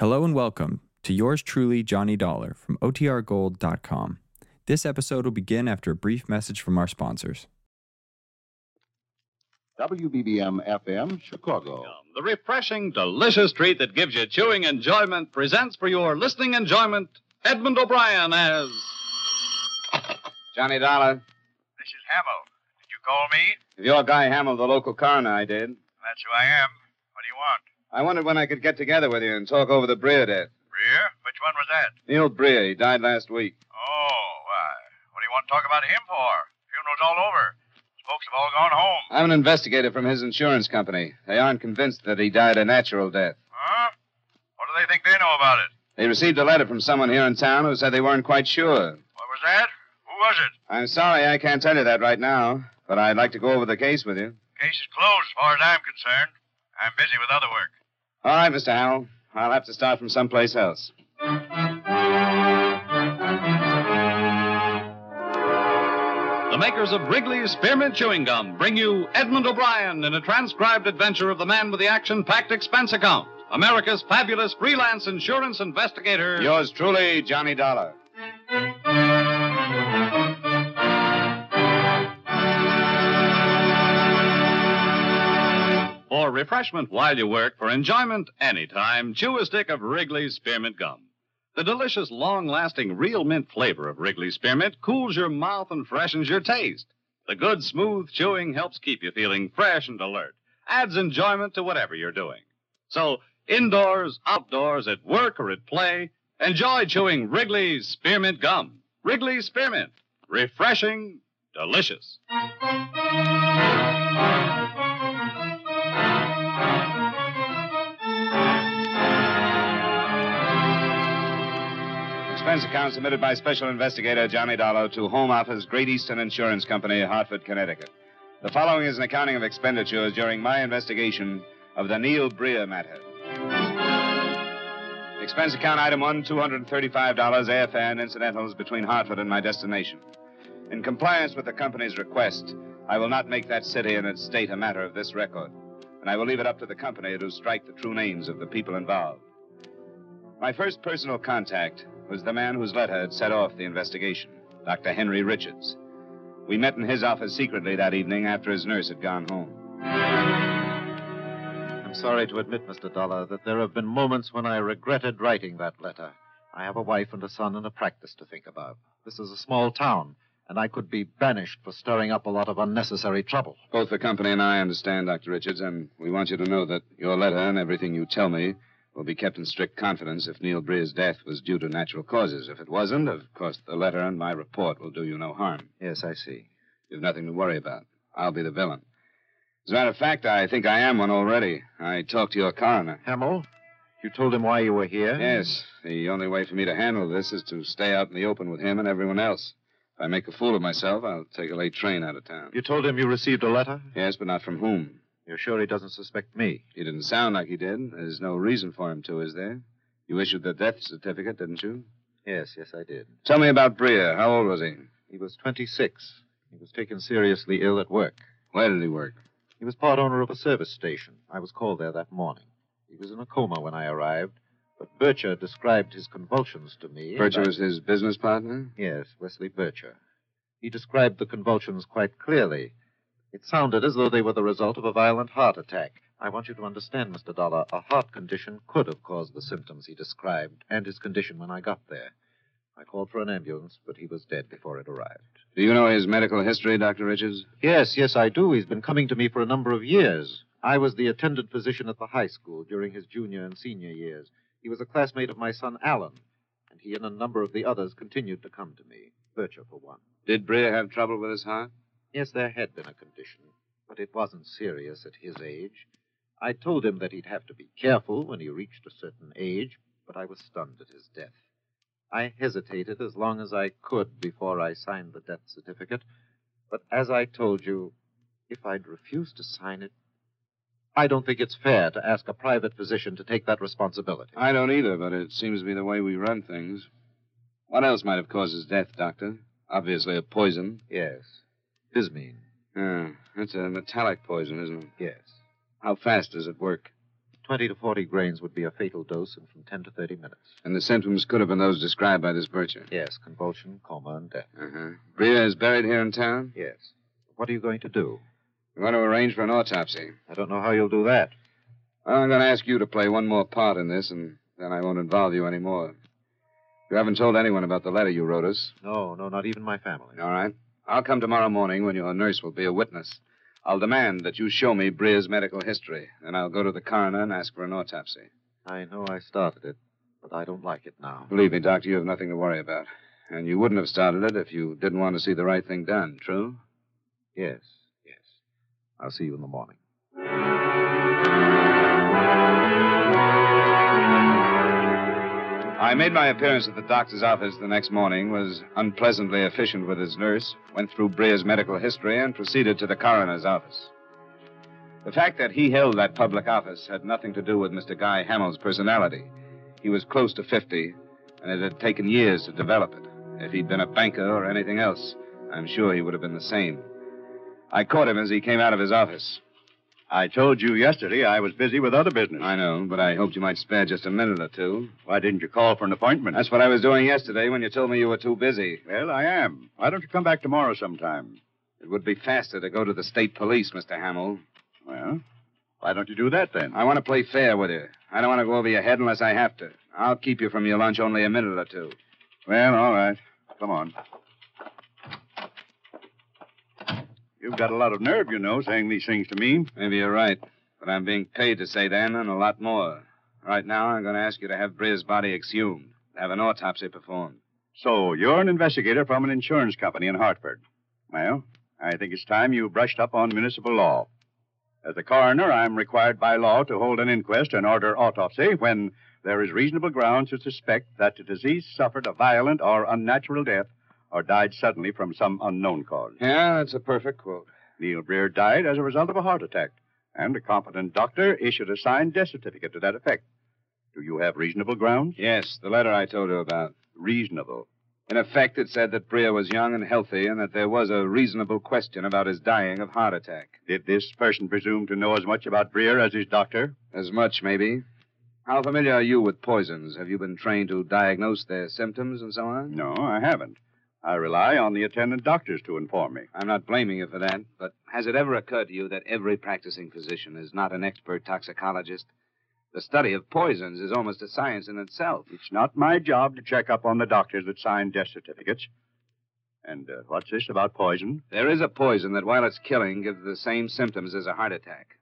Hello and welcome to yours truly, Johnny Dollar from OTRGold.com. This episode will begin after a brief message from our sponsors. WBBM FM, Chicago. The refreshing, delicious treat that gives you chewing enjoyment presents for your listening enjoyment Edmond O'Brien as. Johnny Dollar. This is Hamill. Did you call me? If you're Guy Hamill, the local coroner, I did. That's who I am. What do you want? I wondered when I could get together with you and talk over the Breer death. Breer? Which one was that? Neil Breer, he died last week. Oh, why? What do you want to talk about him for? Funeral's all over. Folks have all gone home. I'm an investigator from his insurance company. They aren't convinced that he died a natural death. Huh? What do they think they know about it? They received a letter from someone here in town who said they weren't quite sure. What was that? Who was it? I'm sorry I can't tell you that right now, but I'd like to go over the case with you. Case is closed as far as I'm concerned. I'm busy with other work. All right, Mr. Hamill. I'll have to start from someplace else. The makers of Wrigley's Spearmint Chewing Gum bring you Edmond O'Brien in a transcribed adventure of the man with the action packed expense account, America's fabulous freelance insurance investigator. Yours truly, Johnny Dollar. Refreshment while you work, for enjoyment anytime, chew a stick of Wrigley's Spearmint Gum. The delicious, long lasting, real mint flavor of Wrigley's Spearmint cools your mouth and freshens your taste. The good, smooth chewing helps keep you feeling fresh and alert, adds enjoyment to whatever you're doing. So, indoors, outdoors, at work, or at play, enjoy chewing Wrigley's Spearmint Gum. Wrigley's Spearmint. Refreshing, delicious. Expense account submitted by Special Investigator Johnny Dollar to Home Office Great Eastern Insurance Company, Hartford, Connecticut. The following is an accounting of expenditures during my investigation of the Neil Breer matter. Expense account item one, $235 airfare and incidentals between Hartford and my destination. In compliance with the company's request, I will not make that city and its state a matter of this record, and I will leave it up to the company to strike the true names of the people involved. My first personal contact was the man whose letter had set off the investigation, Dr. Henry Richards. We met in his office secretly that evening after his nurse had gone home. I'm sorry to admit, Mr. Dollar, that there have been moments when I regretted writing that letter. I have a wife and a son and a practice to think about. This is a small town, and I could be banished for stirring up a lot of unnecessary trouble. Both the company and I understand, Dr. Richards, and we want you to know that your letter and everything you tell me will be kept in strict confidence if Neil Breer's death was due to natural causes. If it wasn't, of course, the letter and my report will do you no harm. Yes, I see. You've nothing to worry about. I'll be the villain. As a matter of fact, I think I am one already. I talked to your coroner. Hamill, you told him why you were here? Yes. The only way for me to handle this is to stay out in the open with him and everyone else. If I make a fool of myself, I'll take a late train out of town. You told him you received a letter? Yes, but not from whom? You're sure he doesn't suspect me? He didn't sound like he did. There's no reason for him to, is there? You issued the death certificate, didn't you? Yes, yes, I did. Tell me about Breer. How old was he? He was 26. He was taken seriously ill at work. Where did he work? He was part owner of a service station. I was called there that morning. He was in a coma when I arrived, but Bircher described his convulsions to me. Bircher was his business partner? Yes, Wesley Bircher. He described the convulsions quite clearly. It sounded as though they were the result of a violent heart attack. I want you to understand, Mr. Dollar, a heart condition could have caused the symptoms he described and his condition when I got there. I called for an ambulance, but he was dead before it arrived. Do you know his medical history, Dr. Richards? Yes, yes, I do. He's been coming to me for a number of years. I was the attendant physician at the high school during his junior and senior years. He was a classmate of my son Alan, and he and a number of the others continued to come to me. Bircher, for one. Did Breer have trouble with his heart? Yes, there had been a condition, but it wasn't serious at his age. I told him that he'd have to be careful when he reached a certain age, but I was stunned at his death. I hesitated as long as I could before I signed the death certificate, but as I told you, if I'd refused to sign it, I don't think it's fair to ask a private physician to take that responsibility. I don't either, but it seems to be the way we run things. What else might have caused his death, Doctor? Obviously a poison. Yes. Bismine. Yeah, that's a metallic poison, isn't it? Yes. How fast does it work? 20 to 40 grains would be a fatal dose in from 10 to 30 minutes. And the symptoms could have been those described by this Bircher. Yes, convulsion, coma, and death. Uh-huh. Breer is buried here in town? Yes. What are you going to do? We want to arrange for an autopsy. I don't know how you'll do that. Well, I'm going to ask you to play one more part in this, and then I won't involve you anymore. You haven't told anyone about the letter you wrote us. No, no, not even my family. All right. I'll come tomorrow morning when your nurse will be a witness. I'll demand that you show me Breer's medical history, and I'll go to the coroner and ask for an autopsy. I know I started it, but I don't like it now. Believe me, Doctor, you have nothing to worry about. And you wouldn't have started it if you didn't want to see the right thing done, true? Yes, yes. I'll see you in the morning. I made my appearance at the doctor's office the next morning, was unpleasantly efficient with his nurse, went through Breer's medical history, and proceeded to the coroner's office. The fact that he held that public office had nothing to do with Mr. Guy Hamill's personality. He was close to 50, and it had taken years to develop it. If he'd been a banker or anything else, I'm sure he would have been the same. I caught him as he came out of his office. I told you yesterday I was busy with other business. I know, but I hoped you might spare just a minute or two. Why didn't you call for an appointment? That's what I was doing yesterday when you told me you were too busy. Well, I am. Why don't you come back tomorrow sometime? It would be faster to go to the state police, Mr. Hamill. Well, why don't you do that then? I want to play fair with you. I don't want to go over your head unless I have to. I'll keep you from your lunch only a minute or two. Well, all right. Come on. You've got a lot of nerve, you know, saying these things to me. Maybe you're right. But I'm being paid to say them and a lot more. Right now, I'm going to ask you to have Breer's body exhumed, have an autopsy performed. So, you're an investigator from an insurance company in Hartford. Well, I think it's time you brushed up on municipal law. As a coroner, I'm required by law to hold an inquest and order autopsy when there is reasonable grounds to suspect that the deceased suffered a violent or unnatural death or died suddenly from some unknown cause. Yeah, that's a perfect quote. Neil Breer died as a result of a heart attack, and a competent doctor issued a signed death certificate to that effect. Do you have reasonable grounds? Yes, the letter I told you about. Reasonable. In effect, it said that Breer was young and healthy and that there was a reasonable question about his dying of heart attack. Did this person presume to know as much about Breer as his doctor? As much, maybe. How familiar are you with poisons? Have you been trained to diagnose their symptoms and so on? No, I haven't. I rely on the attendant doctors to inform me. I'm not blaming you for that, but has it ever occurred to you that every practicing physician is not an expert toxicologist? The study of poisons is almost a science in itself. It's not my job to check up on the doctors that sign death certificates. And uh, what's this about poison? There is a poison that, while it's killing, gives the same symptoms as a heart attack.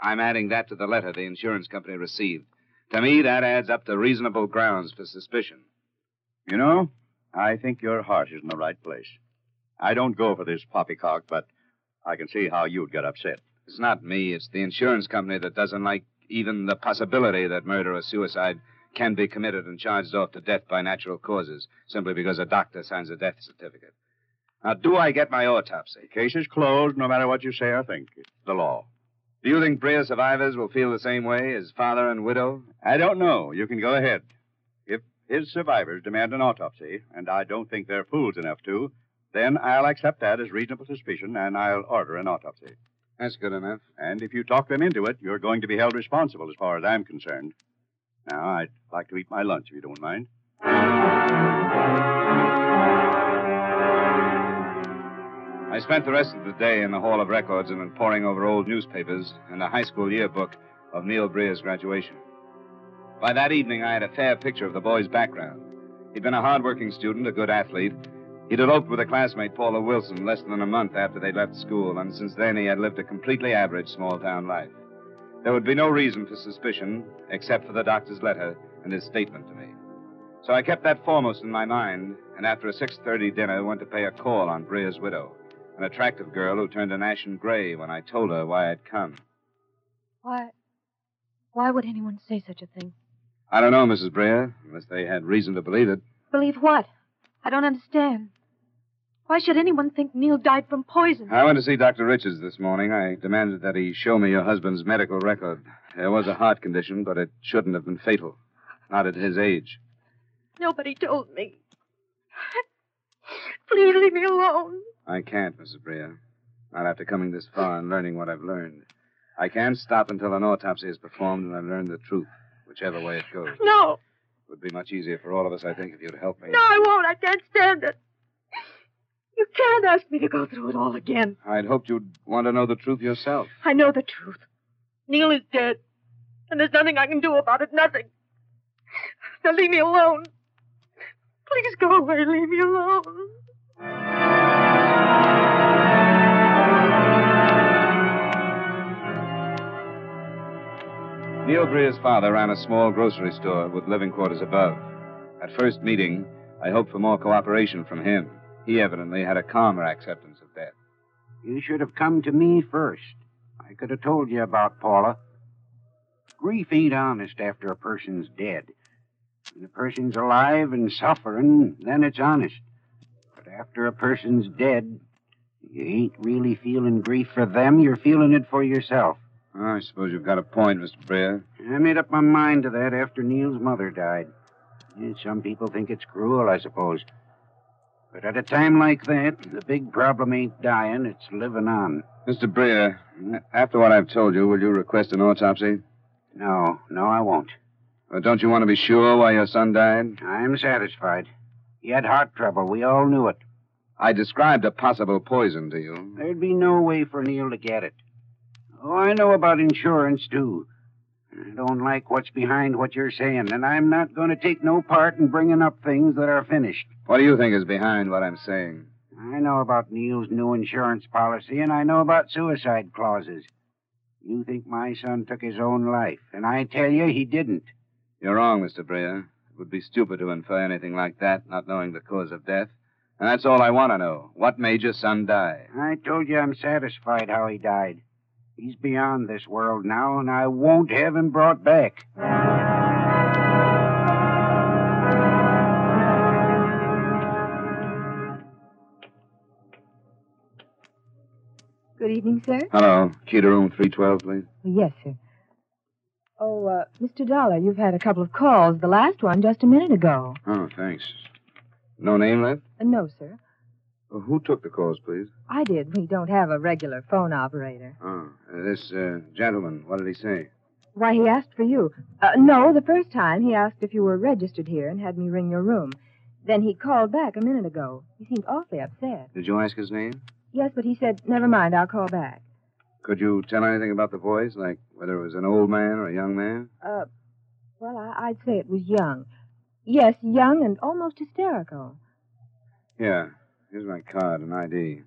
I'm adding that to the letter the insurance company received. To me, that adds up to reasonable grounds for suspicion. You know, I think your heart is in the right place. I don't go for this poppycock, but I can see how you'd get upset. It's not me, it's the insurance company that doesn't like even the possibility that murder or suicide can be committed and charged off to death by natural causes simply because a doctor signs a death certificate. Now, do I get my autopsy? The case is closed no matter what you say or think. It's the law. Do you think Breer survivors will feel the same way as father and widow? I don't know. You can go ahead. His survivors demand an autopsy, and I don't think they're fools enough to, then I'll accept that as reasonable suspicion and I'll order an autopsy. That's good enough. And if you talk them into it, you're going to be held responsible as far as I'm concerned. Now, I'd like to eat my lunch if you don't mind. I spent the rest of the day in the Hall of Records and in poring over old newspapers and the high school yearbook of Neil Breer's graduation. By that evening, I had a fair picture of the boy's background. He'd been a hard-working student, a good athlete. He'd eloped with a classmate, Paula Wilson, less than a month after they'd left school, and since then he had lived a completely average small-town life. There would be no reason for suspicion except for the doctor's letter and his statement to me. So I kept that foremost in my mind, and after a 6.30 dinner, went to pay a call on Breer's widow, an attractive girl who turned an ashen gray when I told her why I'd come. Why. Why would anyone say such a thing? I don't know, Mrs. Breer, unless they had reason to believe it. Believe what? I don't understand. Why should anyone think Neil died from poison? I went to see Dr. Richards this morning. I demanded that he show me your husband's medical record. There was a heart condition, but it shouldn't have been fatal. Not at his age. Nobody told me. Please leave me alone. I can't, Mrs. Breer. Not after coming this far and learning what I've learned. I can't stop until an autopsy is performed and I learn the truth, whichever way it goes. No, It would be much easier for all of us, I think, if you'd help me. no, I won't. I can't stand it. You can't ask me to go through it all again. I'd hoped you'd want to know the truth yourself. I know the truth. Neil is dead. And there's nothing I can do about it. Nothing. Now leave me alone. Please go away. Leave me alone. Neil Breer's father ran a small grocery store with living quarters above. At first meeting, I hoped for more cooperation from him. He evidently had a calmer acceptance of death. You should have come to me first. I could have told you about Paula. Grief ain't honest after a person's dead. When a person's alive and suffering, then it's honest. But after a person's dead, you ain't really feeling grief for them, you're feeling it for yourself. Oh, I suppose you've got a point, Mr. Breer. I made up my mind to that after Neil's mother died. Some people think it's cruel, I suppose. But at a time like that, the big problem ain't dying, it's living on. Mr. Breer, after what I've told you, will you request an autopsy? No, no, I won't. Or don't you want to be sure why your son died? I'm satisfied. He had heart trouble. We all knew it. I described a possible poison to you. There'd be no way for Neil to get it. Oh, I know about insurance, too. I don't like what's behind what you're saying, and I'm not going to take no part in bringing up things that are finished. What do you think is behind what I'm saying? I know about Neil's new insurance policy, and I know about suicide clauses. You think my son took his own life, and I tell you he didn't. You're wrong, Mr. Breer. It would be stupid to infer anything like that, not knowing the cause of death. And that's all I want to know. What made your son die? I told you I'm satisfied how he died. He's beyond this world now, and I won't have him brought back. Good evening, sir. Hello. Key to room 312, please. Yes, sir. Oh, uh, Mr. Dollar, you've had a couple of calls. The last one just a minute ago. Oh, thanks. No name left? Uh, no, sir. Who took the calls, please? I did. We don't have a regular phone operator. Oh, uh, this uh, gentleman. What did he say? Why, he asked for you. Uh, no, the first time he asked if you were registered here and had me ring your room. Then he called back a minute ago. He seemed awfully upset. Did you ask his name? Yes, but he said, never mind, I'll call back. Could you tell anything about the voice, like whether it was an old man or a young man? Uh, well, I- I'd say it was young. Yes, young and almost hysterical. Yeah. Here's my card and ID.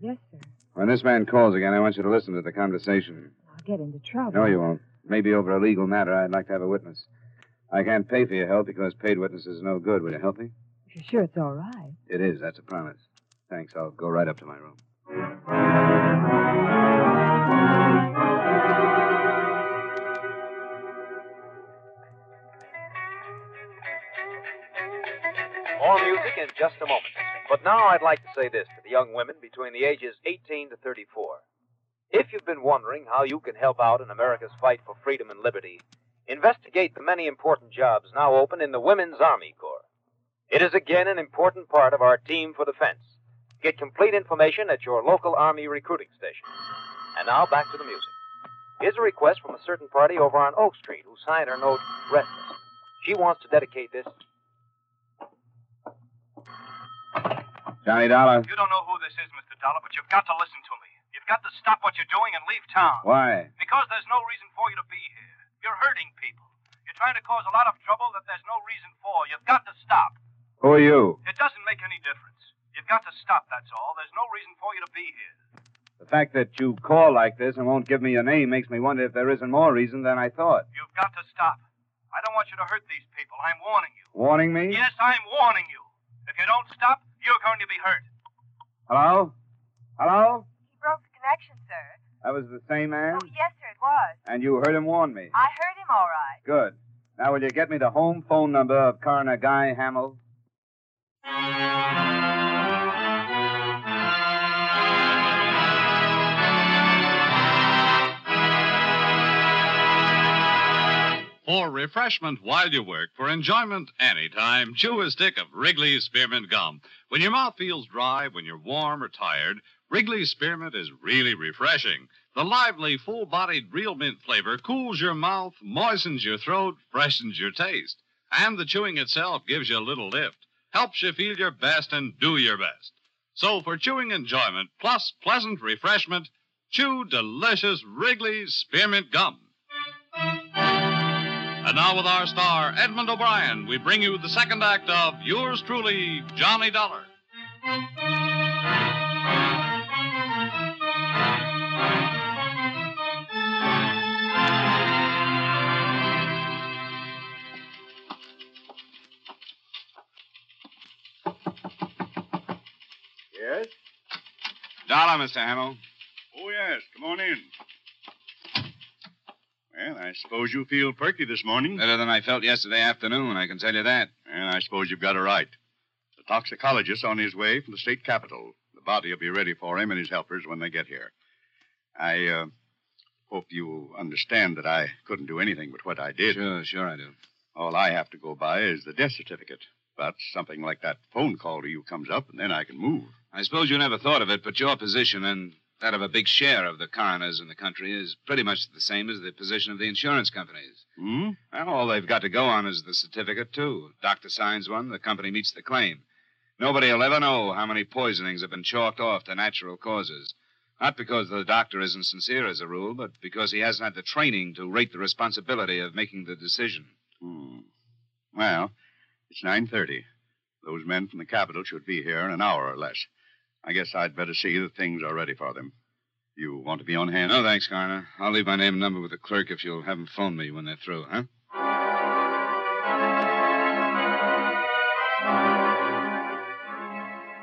Yes, sir. When this man calls again, I want you to listen to the conversation. I'll get into trouble. No, you won't. Maybe over a legal matter, I'd like to have a witness. I can't pay for your help because paid witnesses is no good. Will you help me? If you're sure it's all right. It is. That's a promise. Thanks. I'll go right up to my room. More music in just a moment. But now I'd like to say this to the young women between the ages 18 to 34. If you've been wondering how you can help out in America's fight for freedom and liberty, investigate the many important jobs now open in the Women's Army Corps. It is again an important part of our team for defense. Get complete information at your local Army recruiting station. And now back to the music. Here's a request from a certain party over on Oak Street who signed her note Restless. She wants to dedicate this Johnny Dollar. You don't know who this is, Mr. Dollar, but you've got to listen to me. You've got to stop what you're doing and leave town. Why? Because there's no reason for you to be here. You're hurting people. You're trying to cause a lot of trouble that there's no reason for. You've got to stop. Who are you? It doesn't make any difference. You've got to stop, that's all. There's no reason for you to be here. The fact that you call like this and won't give me your name makes me wonder if there isn't more reason than I thought. You've got to stop. I don't want you to hurt these people. I'm warning you. Warning me? Yes, I'm warning you. If you don't stop, you're going to be hurt. Hello? Hello? He broke the connection, sir. That was the same man? Oh, yes, sir, it was. And you heard him warn me. I heard him all right. Good. Now, will you get me the home phone number of Coroner Guy Hamill? For refreshment while you work, for enjoyment anytime, chew a stick of Wrigley's Spearmint Gum. When your mouth feels dry, when you're warm or tired, Wrigley's Spearmint is really refreshing. The lively, full bodied real mint flavor cools your mouth, moistens your throat, freshens your taste. And the chewing itself gives you a little lift, helps you feel your best and do your best. So for chewing enjoyment plus pleasant refreshment, chew delicious Wrigley's Spearmint Gum. And now, with our star, Edmond O'Brien, we bring you the second act of yours truly, Johnny Dollar. Yes? Dollar, Mr. Hamill. Oh, yes. Come on in. Well, I suppose you feel perky this morning. Better than I felt yesterday afternoon, I can tell you that. And I suppose you've got it right. The toxicologist's on his way from the state capitol. The body will be ready for him and his helpers when they get here. I uh, hope you understand that I couldn't do anything but what I did. Sure, sure I do. All I have to go by is the death certificate. But something like that phone call to you comes up, and then I can move. I suppose you never thought of it, but your position and that of a big share of the coroners in the country is pretty much the same as the position of the insurance companies. Hmm? Well, all they've got to go on is the certificate, too. Doctor signs one, the company meets the claim. Nobody will ever know how many poisonings have been chalked off to natural causes. Not because the doctor isn't sincere as a rule, but because he hasn't had the training to rate the responsibility of making the decision. Hmm. Well, it's 9.30. Those men from the capital should be here in an hour or less. I guess I'd better see that things are ready for them. You want to be on hand? No, thanks, Coroner. I'll leave my name and number with the clerk if you'll have him phone me when they're through, huh?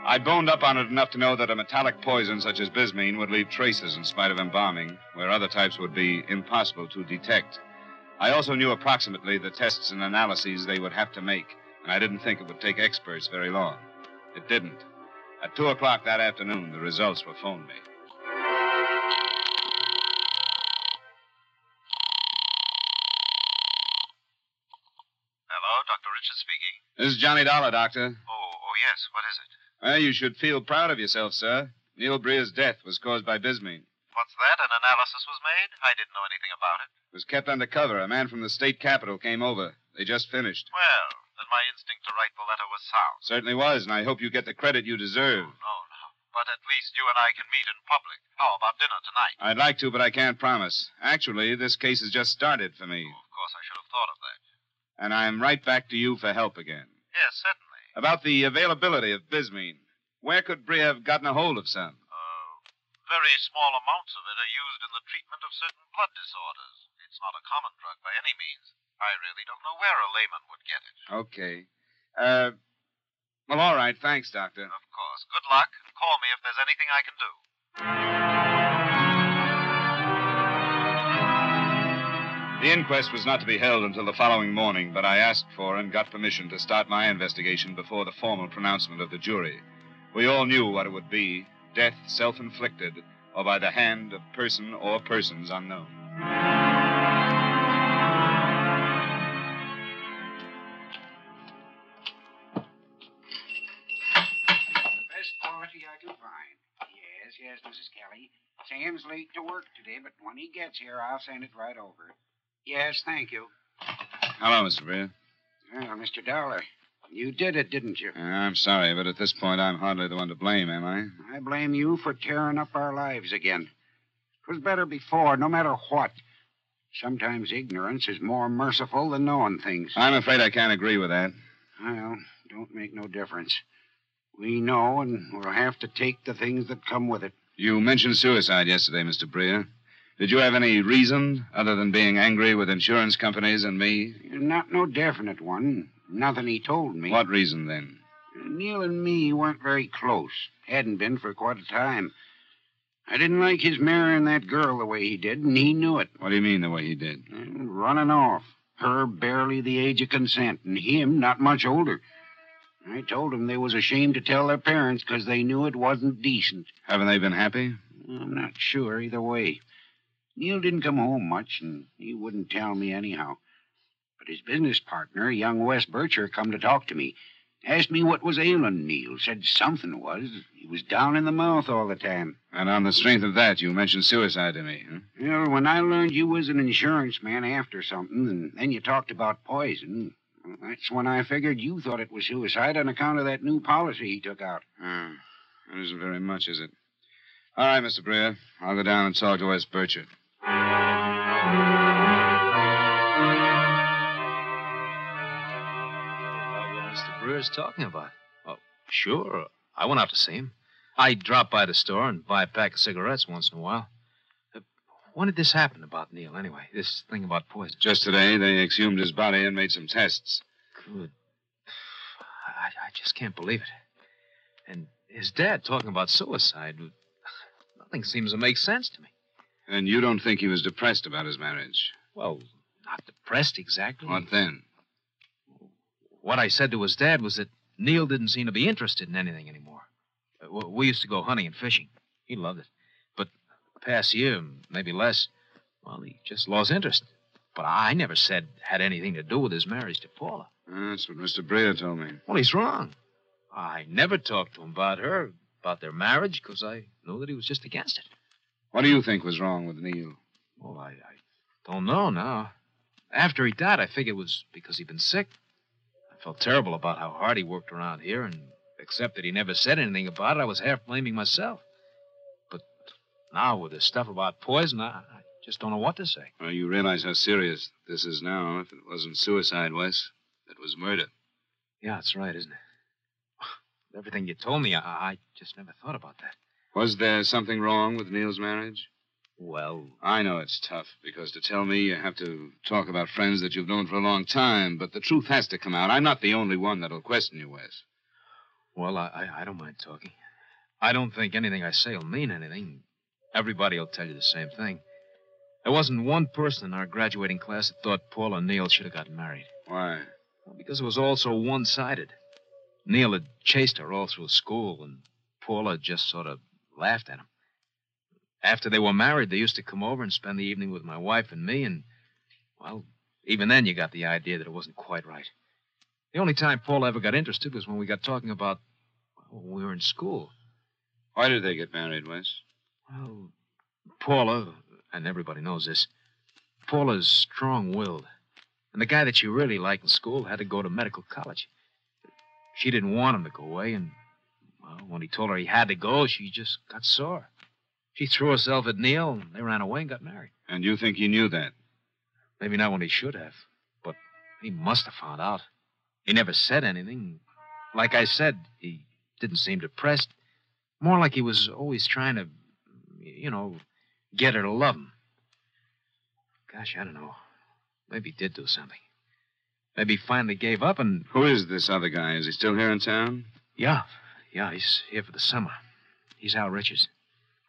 I'd boned up on it enough to know that a metallic poison such as bismine would leave traces in spite of embalming, where other types would be impossible to detect. I also knew approximately the tests and analyses they would have to make, and I didn't think it would take experts very long. It didn't. At two o'clock that afternoon, the results were phoned me. Hello, Dr. Richard speaking. This is Johnny Dollar, Doctor. Oh, oh, yes. What is it? Well, you should feel proud of yourself, sir. Neil Breer's death was caused by bismine. What's that? An analysis was made? I didn't know anything about it. It was kept under cover. A man from the state capitol came over. They just finished. Well, my instinct to write the letter was sound. Certainly was, and I hope you get the credit you deserve. No, no. But at least you and I can meet in public. How about dinner tonight? I'd like to, but I can't promise. Actually, this case has just started for me. Oh, of course, I should have thought of that. And I'm right back to you for help again. Yes, certainly. About the availability of bismine. Where could Breer have gotten a hold of some? Uh, very small amounts of it are used in the treatment of certain blood disorders. It's not a common drug by any means. I really don't know where a layman would get it. Okay. Uh, well, all right. Thanks, Doctor. Of course. Good luck, and call me if there's anything I can do. The inquest was not to be held until the following morning, but I asked for and got permission to start my investigation before the formal pronouncement of the jury. We all knew what it would be death self inflicted or by the hand of person or persons unknown. Yes, yes, Mrs. Kelly. Sam's late to work today, but when he gets here, I'll send it right over. Yes, thank you. Hello, Mr. Breer. Well, Mr. Dollar, you did it, didn't you? Uh, I'm sorry, but at this point, I'm hardly the one to blame, am I? I blame you for tearing up our lives again. It was better before, no matter what. Sometimes ignorance is more merciful than knowing things. I'm afraid I can't agree with that. Well, don't make no difference. We know, and we'll have to take the things that come with it. You mentioned suicide yesterday, Mr. Breer. Did you have any reason other than being angry with insurance companies and me? Not no definite one. Nothing he told me. What reason then? Neil and me weren't very close. Hadn't been for quite a time. I didn't like his marrying that girl the way he did, and he knew it. What do you mean the way he did? Running off. Her barely the age of consent, and him not much older. I told him they was ashamed to tell their parents because they knew it wasn't decent. Haven't they been happy? I'm not sure either way. Neil didn't come home much, and he wouldn't tell me anyhow. But his business partner, young Wes Bircher, come to talk to me, Asked me what was ailing Neil. Said something was. He was down in the mouth all the time. And on the strength of that, you mentioned suicide to me, huh? Well, when I learned you was an insurance man after something, and then you talked about poison, well, that's when I figured you thought it was suicide on account of that new policy he took out. Oh, that isn't very much, is it? All right, Mr. Breer. I'll go down and talk to Wes Bircher. About what Mr. Breer's talking about. Oh, sure. I went out to see him. I drop by the store and buy a pack of cigarettes once in a while. When did this happen about Neil, anyway? This thing about poison? Just today, they exhumed his body and made some tests. Good. I, I just can't believe it. And his dad talking about suicide. Nothing seems to make sense to me. And you don't think he was depressed about his marriage? Well, not depressed exactly. What then? What I said to his dad was that Neil didn't seem to be interested in anything anymore. Uh, We used to go hunting and fishing. He loved it. Past year, maybe less, well, he just lost interest. But I never said had anything to do with his marriage to Paula. That's what Mr. Breer told me. Well, he's wrong. I never talked to him about her, about their marriage, because I knew that he was just against it. What do you think was wrong with Neil? Well, I, I don't know now. After he died, I figured it was because he'd been sick. I felt terrible about how hard he worked around here, and except that he never said anything about it, I was half blaming myself. Now, with this stuff about poison, I, I just don't know what to say. Well, you realize how serious this is now. If it wasn't suicide, Wes, it was murder. Yeah, that's right, isn't it? With Everything you told me, I, I just never thought about that. Was there something wrong with Neil's marriage? Well, I know it's tough because to tell me you have to talk about friends that you've known for a long time, but the truth has to come out. I'm not the only one that'll question you, Wes. well, I, I, I don't mind talking. I don't think anything I say will mean anything. Everybody will tell you the same thing. There wasn't one person in our graduating class that thought Paul and Neil should have gotten married. Why? Well, because it was all so one sided. Neil had chased her all through school, and Paula just sort of laughed at him. After they were married, they used to come over and spend the evening with my wife and me, and, well, even then you got the idea that it wasn't quite right. The only time Paula ever got interested was when we got talking about well, when we were in school. Why did they get married, Wes? Well, Paula, and everybody knows this, Paula's strong willed. And the guy that she really liked in school had to go to medical college. She didn't want him to go away, and, well, when he told her he had to go, she just got sore. She threw herself at Neil, and they ran away and got married. And you think he knew that? Maybe not when he should have, but he must have found out. He never said anything. Like I said, he didn't seem depressed. More like he was always trying to, you know, get her to love him. Gosh, I don't know. Maybe he did do something. Maybe he finally gave up and. Who is this other guy? Is he still here in town? Yeah. Yeah, he's here for the summer. He's Al Richards.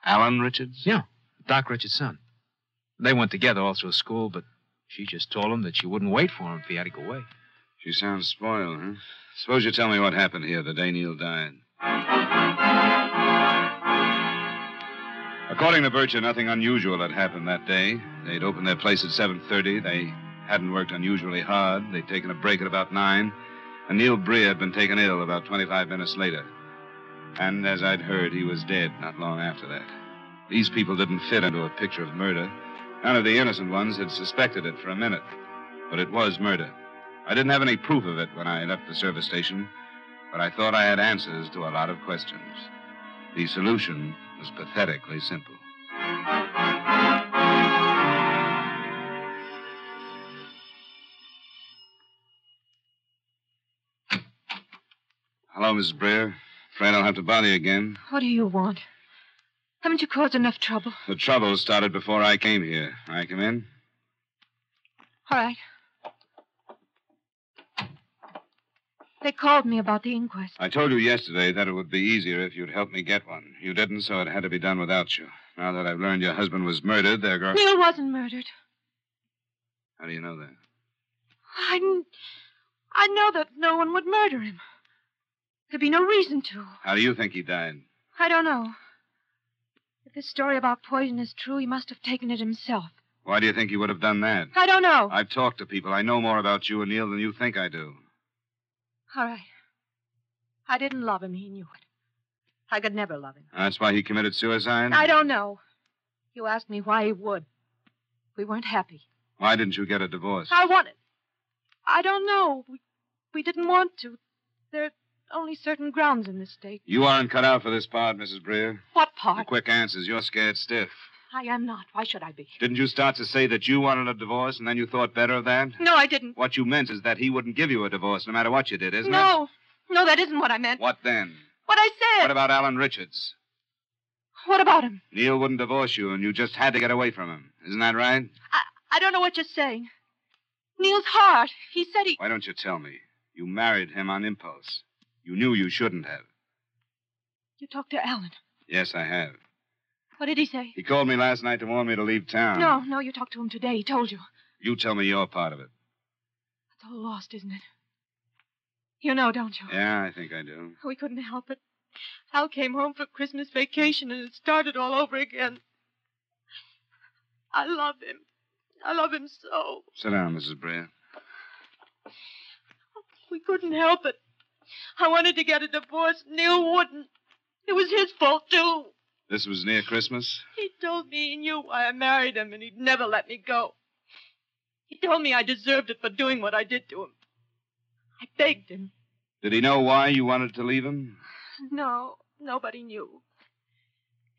Alan Richards? Yeah, Doc Richards' son. They went together all through school, but she just told him that she wouldn't wait for him if he had to go away. She sounds spoiled, huh? Suppose you tell me what happened here the day Neil died. According to Bircher, nothing unusual had happened that day. They'd opened their place at 7.30. They hadn't worked unusually hard. They'd taken a break at about 9. And Neil Breer had been taken ill about 25 minutes later. And as I'd heard, he was dead not long after that. These people didn't fit into a picture of murder. None of the innocent ones had suspected it for a minute. But it was murder. I didn't have any proof of it when I left the service station, but I thought I had answers to a lot of questions. The solution was pathetically simple. Hello, Mrs. Breer. Afraid I'll have to bother you again. What do you want? Haven't you caused enough trouble? The trouble started before I came here. I come in? All right. They called me about the inquest. I told you yesterday that it would be easier if you'd help me get one. You didn't, so it had to be done without you. Now that I've learned your husband was murdered, they're going. Neil wasn't murdered. How do you know that? I, I know that no one would murder him. There'd be no reason to. How do you think he died? I don't know. If this story about poison is true, he must have taken it himself. Why do you think he would have done that? I don't know. I've talked to people. I know more about you and Neil than you think I do. All right. I didn't love him. He knew it. I could never love him. That's why he committed suicide? I don't know. You asked me why he would. We weren't happy. Why didn't you get a divorce? I wanted. I don't know. We, we didn't want to. There are only certain grounds in this state. You aren't cut out for this part, Mrs. Breer. What The part? quick answers. You're scared stiff. I am not. Why should I be? Didn't you start to say that you wanted a divorce and then you thought better of that? No, I didn't. What you meant is that he wouldn't give you a divorce no matter what you did, isn't it? no. No, that isn't what I meant. What then? What I said. What about Alan Richards? What about him? Neil wouldn't divorce you, and you just had to get away from him. Isn't that right? I, I don't know what you're saying. Neil's heart. He said he. Why don't you tell me? You married him on impulse. You knew you shouldn't have. You talked to Alan. Yes, I have. What did he say? He called me last night to warn me to leave town. No, no, you talked to him today. He told you. You tell me your part of it. It's all lost, isn't it? You know, don't you? Yeah, I think I do. We couldn't help it. Al came home for Christmas vacation and it started all over again. I love him. I love him so. Sit down, Mrs. Breer. We couldn't help it. I wanted to get a divorce. Neil wouldn't. It was his fault, too. This was near Christmas. He told me he knew why I married him and he'd never let me go. He told me I deserved it for doing what I did to him. I begged him. Did he know why you wanted to leave him? No, nobody knew.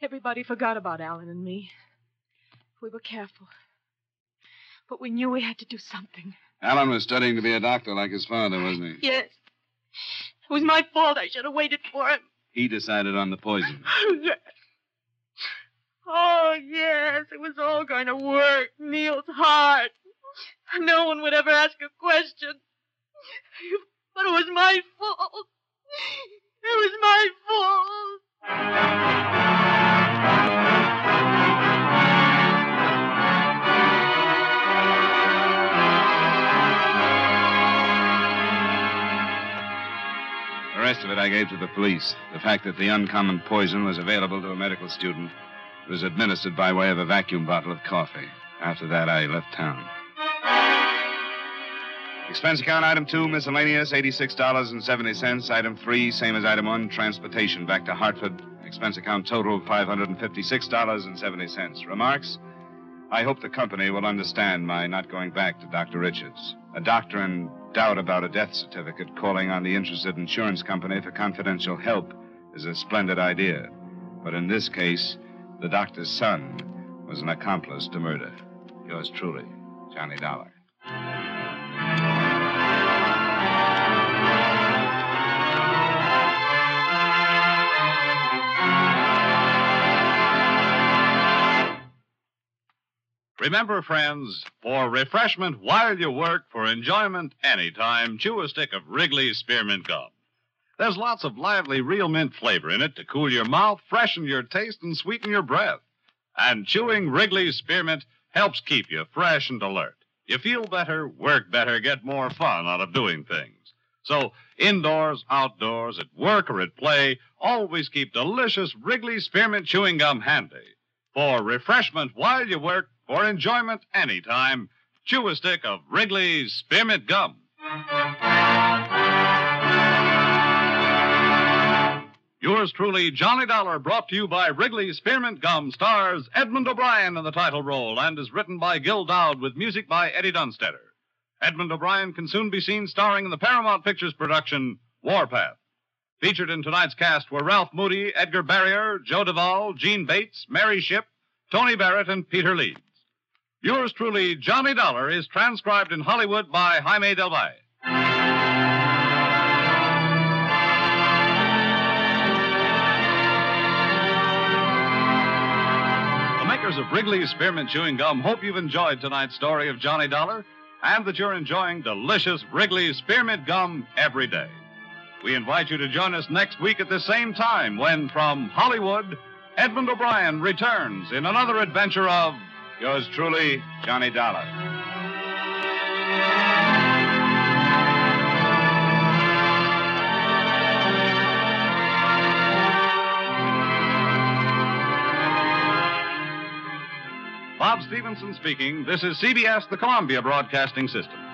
Everybody forgot about Alan and me. We were careful. But we knew we had to do something. Alan was studying to be a doctor like his father, wasn't he? Yes. It was my fault. I should have waited for him. He decided on the poison. yes. Oh, yes. It was all going to work. Neil's heart. No one would ever ask a question. But it was my fault. It was my fault. The rest of it I gave to the police. The fact that the uncommon poison was available to a medical student it was administered by way of a vacuum bottle of coffee. After that, I left town. Expense account item two, miscellaneous, $86.70. Item three, same as item one, transportation back to Hartford. Expense account total, $556.70. Remarks? I hope the company will understand my not going back to Dr. Richards. A doctor in doubt about a death certificate calling on the interested insurance company for confidential help is a splendid idea. But in this case, the doctor's son was an accomplice to murder. Yours truly, Johnny Dollar. Remember, friends, for refreshment while you work, for enjoyment anytime, chew a stick of Wrigley's Spearmint Gum. There's lots of lively real mint flavor in it to cool your mouth, freshen your taste, and sweeten your breath. And chewing Wrigley's Spearmint helps keep you fresh and alert. You feel better, work better, get more fun out of doing things. So, indoors, outdoors, at work, or at play, always keep delicious Wrigley's Spearmint Chewing Gum handy. For refreshment while you work, for enjoyment anytime, chew a stick of Wrigley's Spearmint Gum. Yours truly, Johnny Dollar, brought to you by Wrigley's Spearmint Gum, stars Edmond O'Brien in the title role and is written by Gil Doud with music by Eddie Dunstedter. Edmond O'Brien can soon be seen starring in the Paramount Pictures production Warpath. Featured in tonight's cast were Ralph Moody, Edgar Barrier, Joe Duvall, Jeanne Bates, Mary Shipp, Tony Barrett, and Peter Leeds. Yours truly, Johnny Dollar, is transcribed in Hollywood by Jaime Del Valle. Makers of Wrigley's Spearmint Chewing Gum hope you've enjoyed tonight's story of Johnny Dollar and that you're enjoying delicious Wrigley's Spearmint Gum every day. We invite you to join us next week at the same time when, from Hollywood, Edmond O'Brien returns in another adventure of Yours truly, Johnny Dollar. Bob Stevenson speaking. This is CBS, the Columbia Broadcasting System.